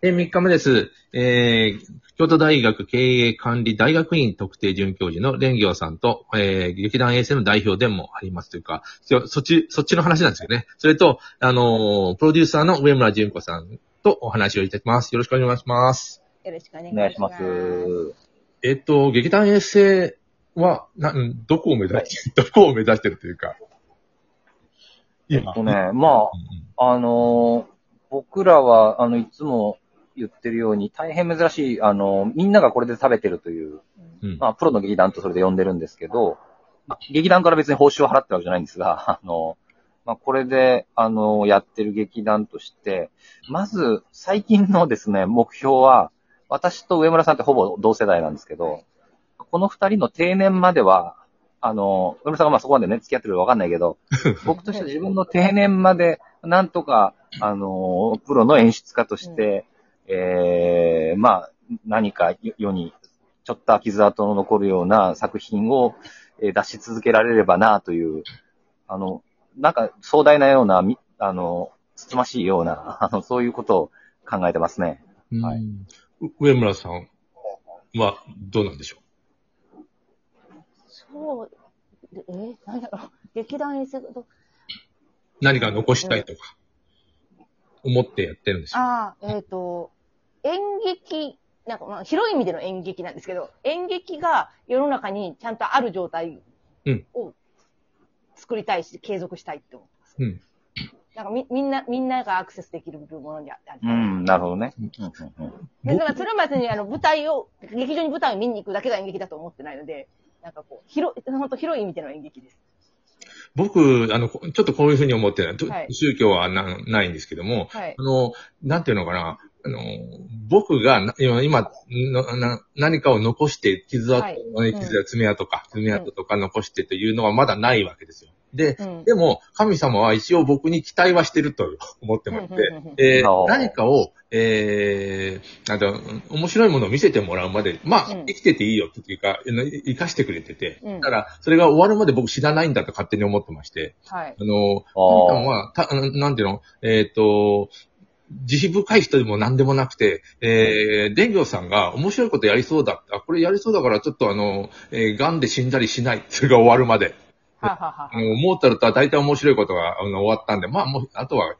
で、3日目です。えー、京都大学経営管理大学院特定准教授の蓮行さんと、えー、劇団衛星の代表でもありますというか、そそっち、そっちの話なんですよね。それと、あのープロデューサーの上村淳子さんとお話をいただきます。よろしくお願いします。よろしくお願いししま。ますす。えっと、劇団衛星は、な、んどこを目指して、どこを目指してるというか。今。とね、まうんあ、あのー僕らは、あの、いつも言ってるように、大変珍しい、あのみんながこれで食べてるという、うん。うんまあ、プロの劇団とそれで呼んでるんですけど、まあ劇団から別に報酬を払ってるわけじゃないんですが、あの、まあ、これで、あの、やってる劇団として、まず、最近のですね、目標は、私と上村さんってほぼ同世代なんですけど、この二人の定年までは、あの、上村さんがまあそこまでね、付き合ってるかわかんないけど、僕としては自分の定年まで、なんとか、あの、プロの演出家として、えー、まあ、何か世にちょっと傷跡の残るような作品をえー出し続けられればなという、あの、なんか壮大なような、みあの、つつましいような、あの、そういうことを考えてますね。はいうん上村さんはどうなんでしょそう、でえー、何だろう。劇団衛星と、う何か残したいとか、思ってやってるんでしょうああ、えっ、と、演劇、なんかまあ広い意味での演劇なんですけど、演劇が世の中にちゃんとある状態を作りたいし、継続したいって思ってます。うん。なんかみみんな、みんながアクセスできるものにあって。うん、なるほどね。うんうんうんうんで、だからそれまでにあの舞台を、劇場に舞台を見に行くだけが演劇だと思ってないので、なんかこう、広い、本当広い意味での演劇です。僕、あの、こちょっとこういうふうに思ってる、とはい。宗教はなないんですけども、はい。あ。の、なんていうのかな、あの、僕がな今、今のな何かを残して、傷跡、はい。傷や爪痕か、爪痕とか残してというのはまだないわけですよ。で、うんでも、神様は一応僕に期待はしてると思ってまして何かを、えー、なんだ、面白いものを見せてもらうまで、まあ、うん生きてていいよっていうか、生かしてくれてて、うんだから、それが終わるまで僕知らないんだと勝手に思ってまして、はい。あの、神様は、た、なんていうの、えっ、と、慈悲深い人でも何でもなくて、えー、伝行さんが面白いことやりそうだ。あ、これやりそうだからちょっとあの、えー、癌で死んだりしない。それが終わるまで。あの、モーツァルトは大体面白いことがあの終わったんで、まあもう、あとは、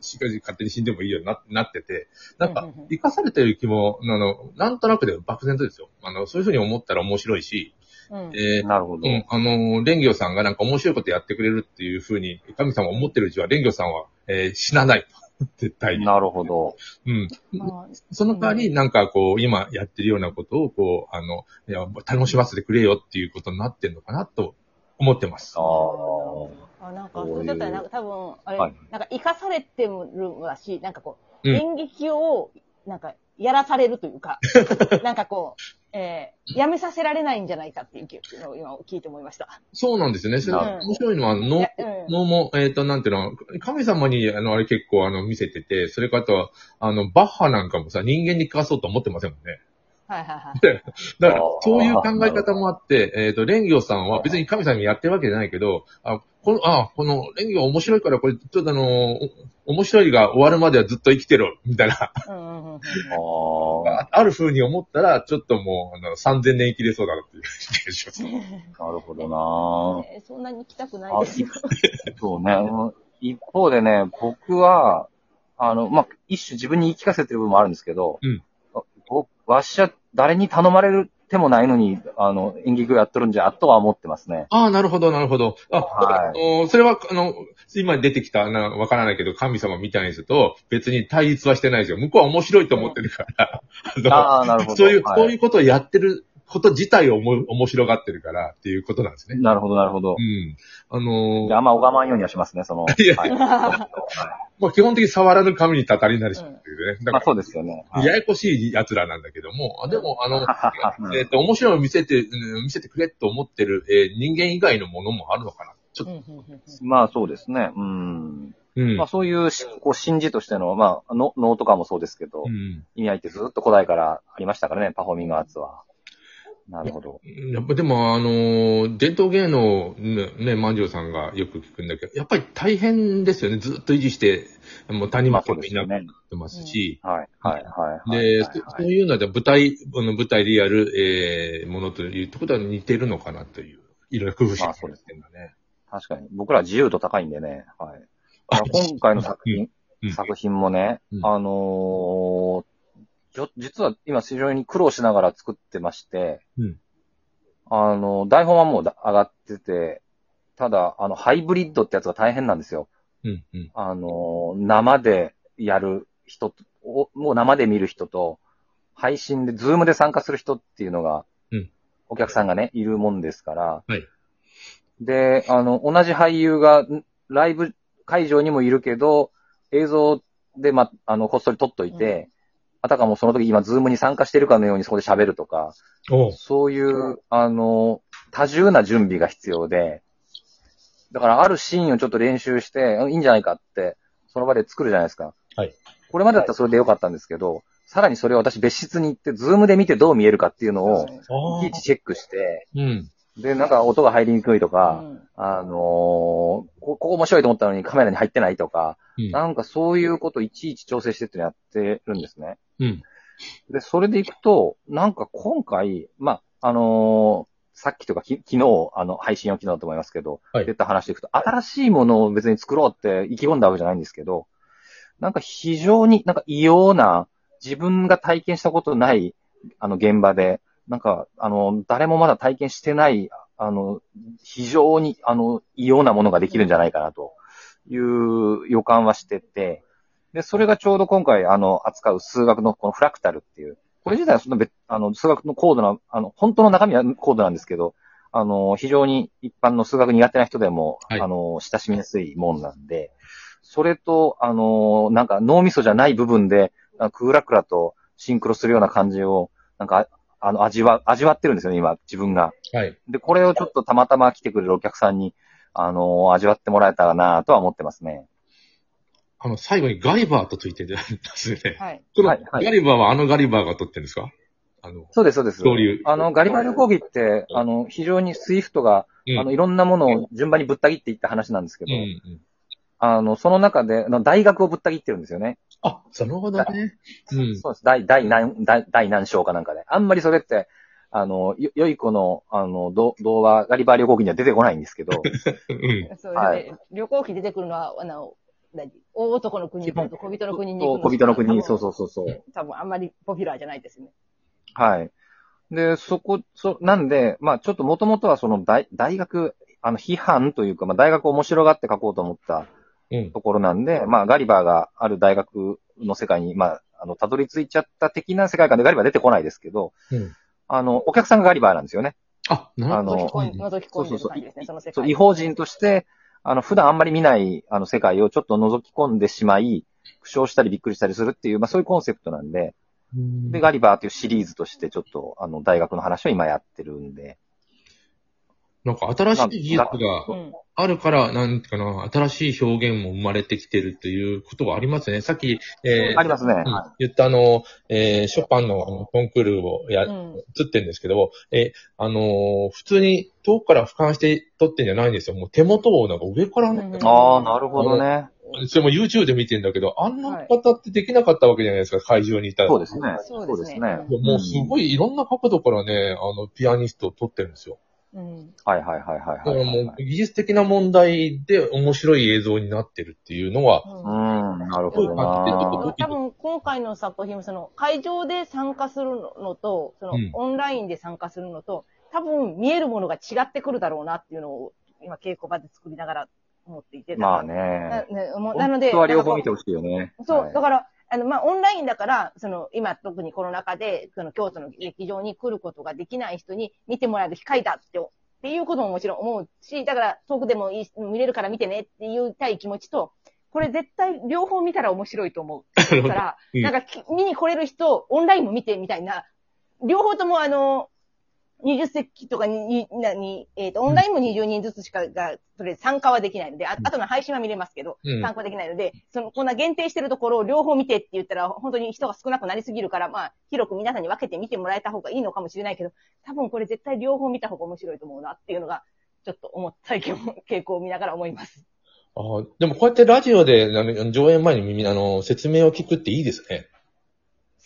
しかし勝手に死んでもいいようにななってて、なんか生かされてる気も、あの、なんとなくで漠然とですよ。あの、そういうふうに思ったら面白いし、うん。えーなるほど。うん、あの、蓮行さんがなんか面白いことやってくれるっていうふうに、神様思ってるうちは、蓮行さんは、えー死なない。絶対に。なるほど。うん。まあその代わり、なんかこう、今やってるようなことを、こう、あの、いや、楽しませてくれよっていうことになってるのかなと思ってますあ。あ。あ、なんか、そうだったら、なんか多分、あれ、はいなんか生かされてるわし、なんかこう、うん演劇を、なんか、やらされるというか、なんかこう、えー、やめさせられないんじゃないかっていうのを今聞いて思いました。そうなんですよね。それうん面白いのは、能いやうん能も、えっ、と、なんていうの、神様に、あの、あれ結構、あの、見せてて、それからあとは、あの、バッハなんかもさ、人間に聞かそうと思ってませんもんね。はいはいはい。だからそういう考え方もあって、えっ、と、蓮行さんは別に神様にやってるわけじゃないけど、あ、この、あ、この蓮行面白いから、これ、ちょっとあの、お面白いが終わるまではずっと生きてろ、みたいな。ああ。あ ある風に思ったら、ちょっともう、あの、3000年生きれそうだなっていう気がします。なるほどなえーそんなに行きたくないですよ。そうね。うん一方でね、僕は、あの、まあ、一種自分に言い聞かせてる部分もあるんですけど、うん僕、わしは誰に頼まれるてもないのに、あの、演劇をやっとるんじゃ、とは思ってますね。ああ、なるほど、なるほど。あ、はいおそれは、あの、今出てきた、なわからないけど、神様みたいな人と別に対立はしてないですよ。向こうは面白いと思ってるから。あのああ、なるほど。そういう、はそういうことをやってること自体をおも面白がってるからっていうことなんですね。なるほど、なるほどう。ん。あのーであんま拝まんようにはしますね、その。いやはい。まあ、基本的に触らぬ神にたたりなりしっていうね。だからまあそうですよね。はいややこしい奴らなんだけども、あでも、あの、うんえっ、と、面白いを見せて、うん見せてくれと思ってる、えー人間以外のものもあるのかな。ちょっと、まあそうですね。うん。うん。まあそういうし、こう、神事としての、まあ、の能とかもそうですけど、うん意味合いってずっと古代からありましたからね、パフォーミングアーツは。なるほど。やっぱでも、あの、伝統芸能ね、ね、万丈さんがよく聞くんだけど、やっぱり大変ですよね。ずっと維持して、もう谷間まあそう君いなくなっ。てますし。はい、はい、はい。で、はいそそういうので舞台、あの舞台リアル、えー、ものというところは似てるのかなという、いろいろ工夫してますね。確かに。僕ら自由度高いんでね。はい。今回の作品、うん作品もね、うんあのょ実は今非常に苦労しながら作ってまして、うん。あの、台本はもうだ上がってて、ただ、あの、ハイブリッドってやつが大変なんですよ。うん、うん。あの、生でやる人と、おもう生で見る人と、配信で、ズームで参加する人っていうのが、うん。お客さんがね、いるもんですから、はい。で、あの、同じ俳優が、んライブ会場にもいるけど、映像で、ま、あの、こっそり撮っといて、あたかもその時今、ズームに参加してるかのようにそこで喋るとか、そういう、あの、多重な準備が必要で、だからあるシーンをちょっと練習して、うんいいんじゃないかって、その場で作るじゃないですか。はい。これまでだったらそれでよかったんですけど、さらにそれを私別室に行って、ズームで見てどう見えるかっていうのを、あいちいちチェックして、うん。で、なんか音が入りにくいとか、うんあのーこここ面白いと思ったのにカメラに入ってないとか、うん。なんかそういうことをいちいち調整してってやってるんですね。うん。で、それでいくと、なんか今回、まあ、あのーさっきとかき昨日、あの、配信を昨日だと思いますけど、はい出た話でいくと、新しいものを別に作ろうって意気込んだわけじゃないんですけど、なんか非常になんか異様な、自分が体験したことない、あの、現場で、なんか、あの、誰もまだ体験してない、あの、非常に、あの、異様なものができるんじゃないかなという予感はしてて、で、それがちょうど今回、あの、扱う数学のこのフラクタルっていう、これ自体はそんな別、あの、数学の高度な、あの、本当の中身は高度なんですけど、あの、非常に一般の数学苦手な人でも、はい。あの、親しみやすいもんなんで、それと、あの、なんか脳みそじゃない部分で、あクーラクラとシンクロするような感じを、なんか、ああの、味わ、味わってるんですよね、今、自分が。はい。で、これをちょっとたまたま来てくれるお客さんに、あの、味わってもらえたらなとは思ってますね。あの、最後にガリバーとついてるんですね。はい。そのはいはいガリバーはあのガリバーが撮ってるんですか？あの、そうです、そうです。あの、ガリバー旅行記って、あの、非常にスイフトが、うんあの、いろんなものを順番にぶった切っていった話なんですけど、うんうん。あの、その中で、大学をぶった切ってるんですよね。あ、なるほどね。うん。そうです。第、第何、第、第何章かなんかで。あんまりそれって、あの、よ、よい子の、あの、ど童話、ガリバー旅行記には出てこないんですけど、うん。そうはいで旅行記出てくるのは、あの、何？大男の国と？小人の国にそう行くの？小人の国、多分そうそうそうそう。多分あんまりポピュラーじゃないですね。はい。で、そこ、そ、なんで、まあちょっともともとはその大、大学、あの、批判というか、まあ大学を面白がって書こうと思ったうん。ところなんで、まあガリバーがある大学の世界に、まあ、あの、たどり着いちゃった的な世界観でガリバー出てこないですけど、うん。あの、お客さんがガリバーなんですよね。あ、なるほど。あの覗き込ん覗き込んでる感じですね、その世そう、界。違法人として、あの、普段あんまり見ない、あの、世界をちょっと覗き込んでしまい、苦笑したりびっくりしたりするっていう、まあそういうコンセプトなんで、うんで、ガリバーというシリーズとしてちょっと、あの、大学の話を今やってるんで。なんか新しい技術がうん。あるから、なんていうかな、新しい表現も生まれてきてるっていうことはありますね。さっき、えーありますね。うん言ったあの、えーショパンのあのコンクールをや、うん。映ってるんですけど、えーあのー普通に遠くから俯瞰して撮ってんじゃないんですよ。もう手元をなんか上からね、うんああ、なるほどね。それも YouTube で見てんだけど、あんな方ってできなかったわけじゃないですか、会場にいたら。そうですね。そうですねもうすごいいろんな角度からね、あの、ピアニストを撮ってるんですよ。うん。はいはいはいはいだからはい。もう技術的な問題で面白い映像になってるっていうのは、うん、なるほどな。多分今回の作品もその会場で参加するのと、そのうんオンラインで参加するのと、多分見えるものが違ってくるだろうなっていうのを今稽古場で作りながら思っていて。まあなね。ねもうなので、本当は両方見てほしいよね。そう、はいだから、あの、まあ、オンラインだから、その、今特にコロナ禍で、その京都の劇場に来ることができない人に見てもらえる機会だって、っていうことももちろん思うし、だから遠くでもいい見れるから見てねって言いたい気持ちと、これ絶対両方見たら面白いと思う。だから、うん。なんかき見に来れる人、オンラインも見てみたいな、両方ともあの、20席とかに、に、にえっ、と、オンラインも20人ずつしかが、とりあえず参加はできないので、あ後の配信は見れますけど、うん参加はできないので、その、こんな限定してるところを両方見てって言ったら、本当に人が少なくなりすぎるから、まあ、広く皆さんに分けて見てもらえた方がいいのかもしれないけど、多分これ絶対両方見た方が面白いと思うなっていうのが、ちょっと思った 傾向を見ながら思います。あーでもこうやってラジオで、上演前に耳、あの、説明を聞くっていいですね。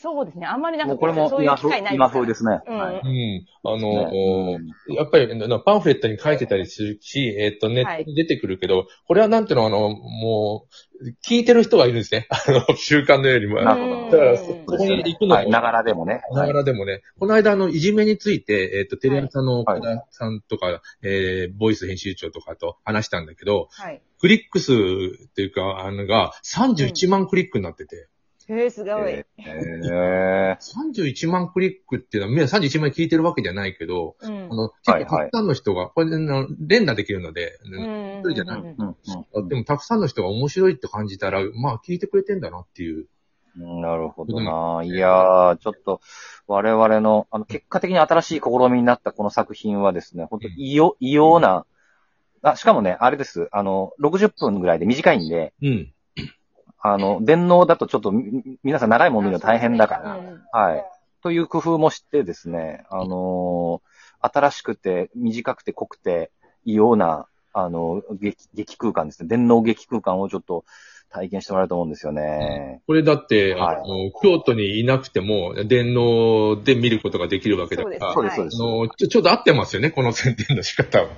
そうですね。あんまりなんかもうこれもそういう機会ない今風ですね。うんはいうん。あの、ねやっぱり、なパンフレットに書いてたりするし、えっ、と、ネットに出てくるけど、これはなんていうの、あの、もう、聞いてる人がいるんですね。あの、習慣のよりも。なるほどうんだから、そこに行くのも、はい、ながらでもね。ながらでもね、この間、あの、いじめについて、えっ、と、テレ朝のはい岡田さんとか、えーボイス編集長とかと話したんだけど、はい。クリック数っていうか、あのが、31万クリックになってて、へえ、すごい。えー、31万クリックっていうのは、みんな31万聞いてるわけじゃないけど、うんあ。の、はい結構たくさんの人が、これであの連打できるので、うん一人じゃないうんうんうんでもたくさんの人が面白いって感じたら、まあ聞いてくれてんだなっていう。うんなるほどな。いやー、ちょっと、我々の、あの、結果的に新しい試みになったこの作品はですね、本当異様、異様な、あ、しかもね、あれです。あの、60分ぐらいで短いんで、うん。あの、電脳だとちょっとみ皆さん長いもの見るの大変だから、うんはい。という工夫もしてですね、あのー新しくて、短くて濃くて、異様な、あの、劇、劇空間ですね。電脳劇空間をちょっと体験してもらえると思うんですよね。これだって、はいあの、京都にいなくても、電脳で見ることができるわけだから、そうですそうです、ちょ、ちょうど合ってますよね、この宣伝の仕方は。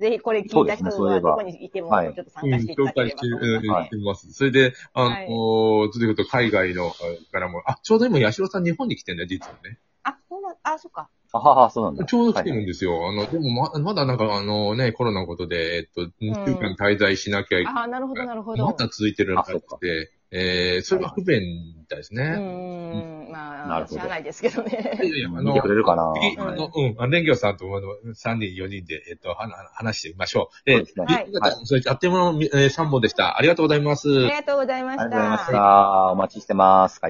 ぜひこれ聞いた人はどこにいても、はいちょっと参うん、加していた紹だければと思います。うんはいしてます。それで、あの、はいということ海外のあからも、あ、ちょうど今、八代さん日本に来てんだよ、実はね。あ、そうな、あ、そっか。あはは、そうなんだ。ちょうど来てはいるんですよ。あの、でもま、まだなんかあのね、コロナのことで、えっと、2週間滞在しなきゃいけない。あ、なるほど、なるほど。まだ続いてるらしくて、えー、それが不便みたいですうね。ーん、まあ、なるほど知らないですけどいやね。いや、あの見てく、れるかな次、あの、うん、あの、蓮行さんと、あの、3人、4人で、えっと、はな話してみましょう。えそうですねはいー、それあっという間の、えー、3本でした。ありがとうございます。ありがとうございました。ありがとうございました。お待ちしてます。